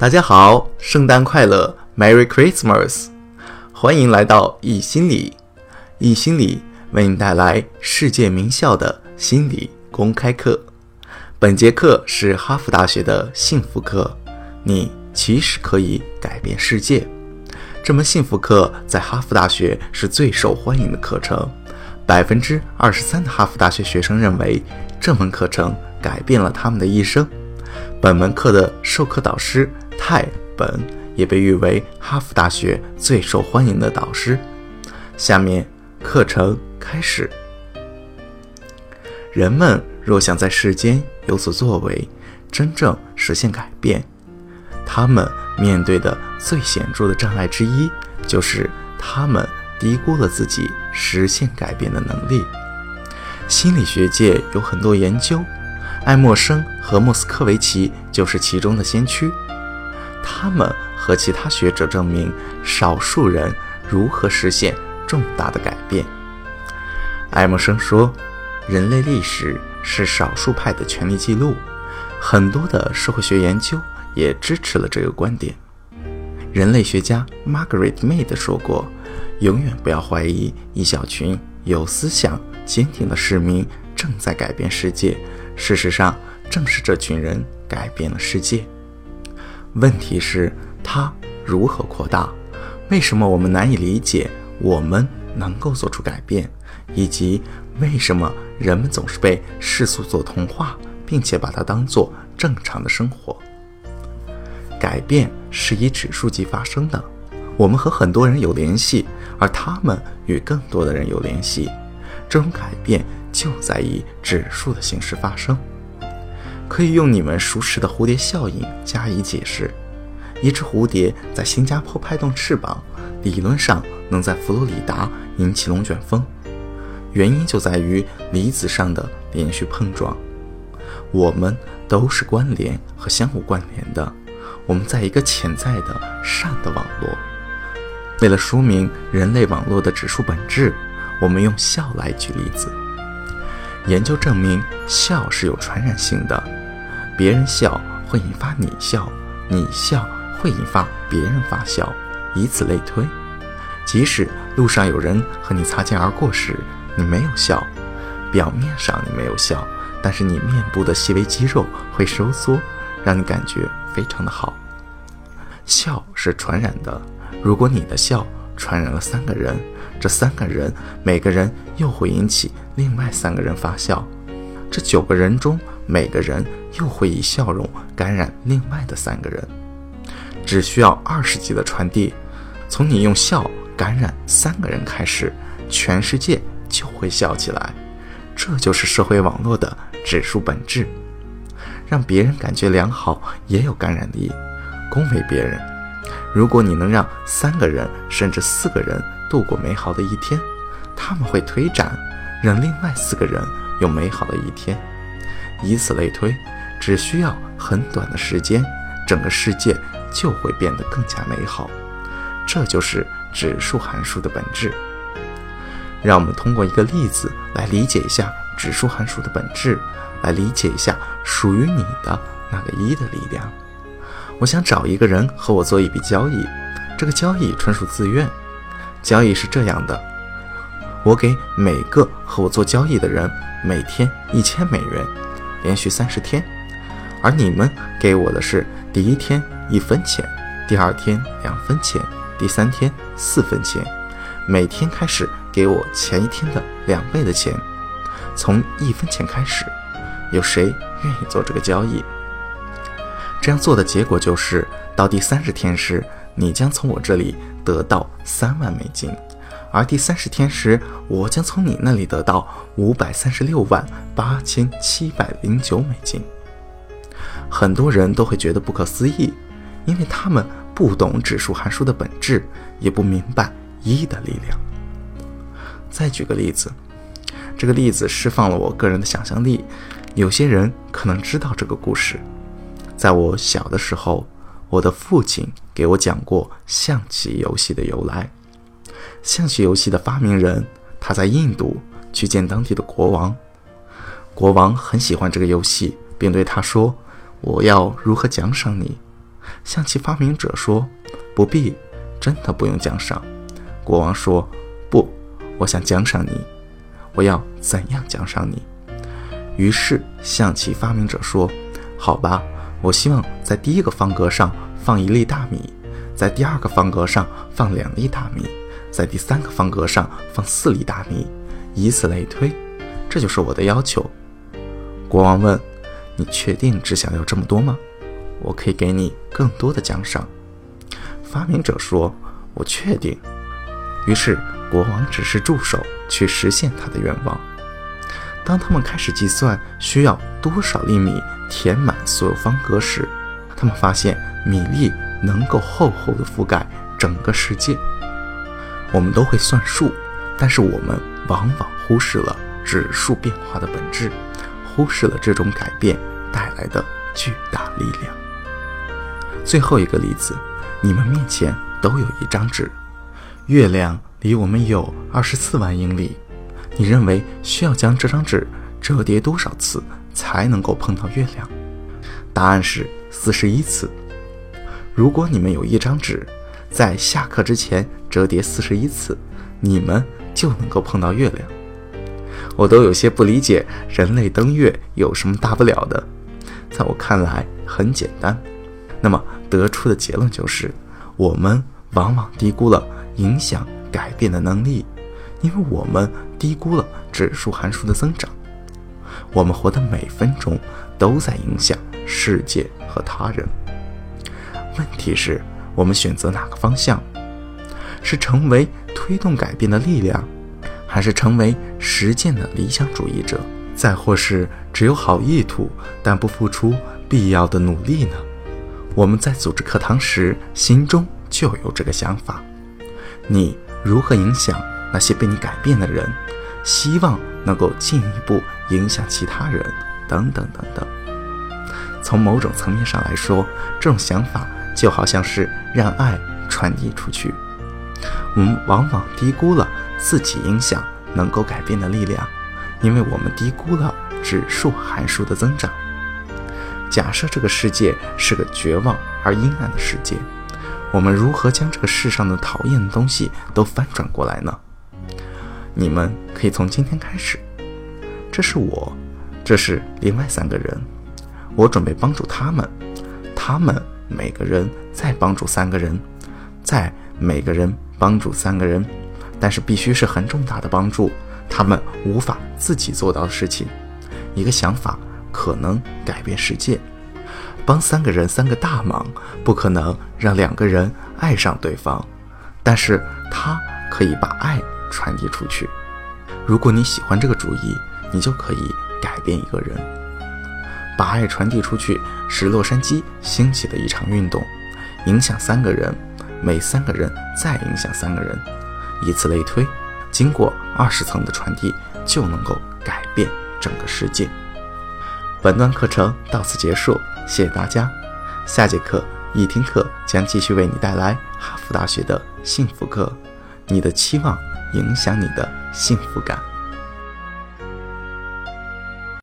大家好，圣诞快乐，Merry Christmas！欢迎来到易心理，易心理为你带来世界名校的心理公开课。本节课是哈佛大学的幸福课，你其实可以改变世界。这门幸福课在哈佛大学是最受欢迎的课程，百分之二十三的哈佛大学学生认为这门课程改变了他们的一生。本门课的授课导师泰本也被誉为哈佛大学最受欢迎的导师。下面课程开始。人们若想在世间有所作为，真正实现改变，他们面对的最显著的障碍之一，就是他们低估了自己实现改变的能力。心理学界有很多研究，爱默生和莫斯科维奇就是其中的先驱。他们和其他学者证明，少数人如何实现重大的改变。爱默生说：“人类历史是少数派的权力记录。”很多的社会学研究也支持了这个观点。人类学家 Margaret Mead 说过：“永远不要怀疑一小群有思想、坚定的市民正在改变世界。事实上，正是这群人改变了世界。”问题是，它如何扩大？为什么我们难以理解我们能够做出改变？以及为什么人们总是被世俗所同化，并且把它当做正常的生活？改变是以指数级发生的。我们和很多人有联系，而他们与更多的人有联系。这种改变就在以指数的形式发生。可以用你们熟识的蝴蝶效应加以解释。一只蝴蝶在新加坡拍动翅膀，理论上能在佛罗里达引起龙卷风，原因就在于离子上的连续碰撞。我们都是关联和相互关联的，我们在一个潜在的善的网络。为了说明人类网络的指数本质，我们用笑来举例子。研究证明，笑是有传染性的。别人笑会引发你笑，你笑会引发别人发笑，以此类推。即使路上有人和你擦肩而过时，你没有笑，表面上你没有笑，但是你面部的细微肌肉会收缩，让你感觉非常的好。笑是传染的，如果你的笑传染了三个人，这三个人每个人又会引起另外三个人发笑，这九个人中每个人。又会以笑容感染另外的三个人，只需要二十级的传递，从你用笑感染三个人开始，全世界就会笑起来。这就是社会网络的指数本质，让别人感觉良好也有感染力，恭维别人。如果你能让三个人甚至四个人度过美好的一天，他们会推展，让另外四个人有美好的一天，以此类推。只需要很短的时间，整个世界就会变得更加美好。这就是指数函数的本质。让我们通过一个例子来理解一下指数函数的本质，来理解一下属于你的那个一的力量。我想找一个人和我做一笔交易，这个交易纯属自愿。交易是这样的：我给每个和我做交易的人每天一千美元，连续三十天。而你们给我的是第一天一分钱，第二天两分钱，第三天四分钱，每天开始给我前一天的两倍的钱，从一分钱开始，有谁愿意做这个交易？这样做的结果就是，到第三十天时，你将从我这里得到三万美金，而第三十天时，我将从你那里得到五百三十六万八千七百零九美金。很多人都会觉得不可思议，因为他们不懂指数函数的本质，也不明白一的力量。再举个例子，这个例子释放了我个人的想象力。有些人可能知道这个故事。在我小的时候，我的父亲给我讲过象棋游戏的由来。象棋游戏的发明人，他在印度去见当地的国王，国王很喜欢这个游戏，并对他说。我要如何奖赏你？象棋发明者说：“不必，真的不用奖赏。”国王说：“不，我想奖赏你。我要怎样奖赏你？”于是象棋发明者说：“好吧，我希望在第一个方格上放一粒大米，在第二个方格上放两粒大米，在第三个方格上放四粒大米，以此类推。这就是我的要求。”国王问：“你确定只想要这么多吗？我可以给你更多的奖赏。”发明者说：“我确定。”于是国王指示助手去实现他的愿望。当他们开始计算需要多少粒米填满所有方格时，他们发现米粒能够厚厚地覆盖整个世界。我们都会算数，但是我们往往忽视了指数变化的本质。忽视了这种改变带来的巨大力量。最后一个例子，你们面前都有一张纸，月亮离我们有二十四万英里。你认为需要将这张纸折叠多少次才能够碰到月亮？答案是四十一次。如果你们有一张纸，在下课之前折叠四十一次，你们就能够碰到月亮。我都有些不理解，人类登月有什么大不了的？在我看来很简单。那么得出的结论就是，我们往往低估了影响改变的能力，因为我们低估了指数函数的增长。我们活的每分钟都在影响世界和他人。问题是，我们选择哪个方向？是成为推动改变的力量？还是成为实践的理想主义者，再或是只有好意图但不付出必要的努力呢？我们在组织课堂时，心中就有这个想法：你如何影响那些被你改变的人？希望能够进一步影响其他人，等等等等。从某种层面上来说，这种想法就好像是让爱传递出去。我们往往低估了。自己影响能够改变的力量，因为我们低估了指数函数的增长。假设这个世界是个绝望而阴暗的世界，我们如何将这个世上的讨厌的东西都翻转过来呢？你们可以从今天开始。这是我，这是另外三个人，我准备帮助他们，他们每个人再帮助三个人，再每个人帮助三个人。但是必须是很重大的帮助，他们无法自己做到的事情。一个想法可能改变世界，帮三个人三个大忙，不可能让两个人爱上对方，但是他可以把爱传递出去。如果你喜欢这个主意，你就可以改变一个人，把爱传递出去，是洛杉矶兴起的一场运动，影响三个人，每三个人再影响三个人。以此类推，经过二十层的传递，就能够改变整个世界。本段课程到此结束，谢谢大家。下节课一听课将继续为你带来哈佛大学的幸福课。你的期望影响你的幸福感。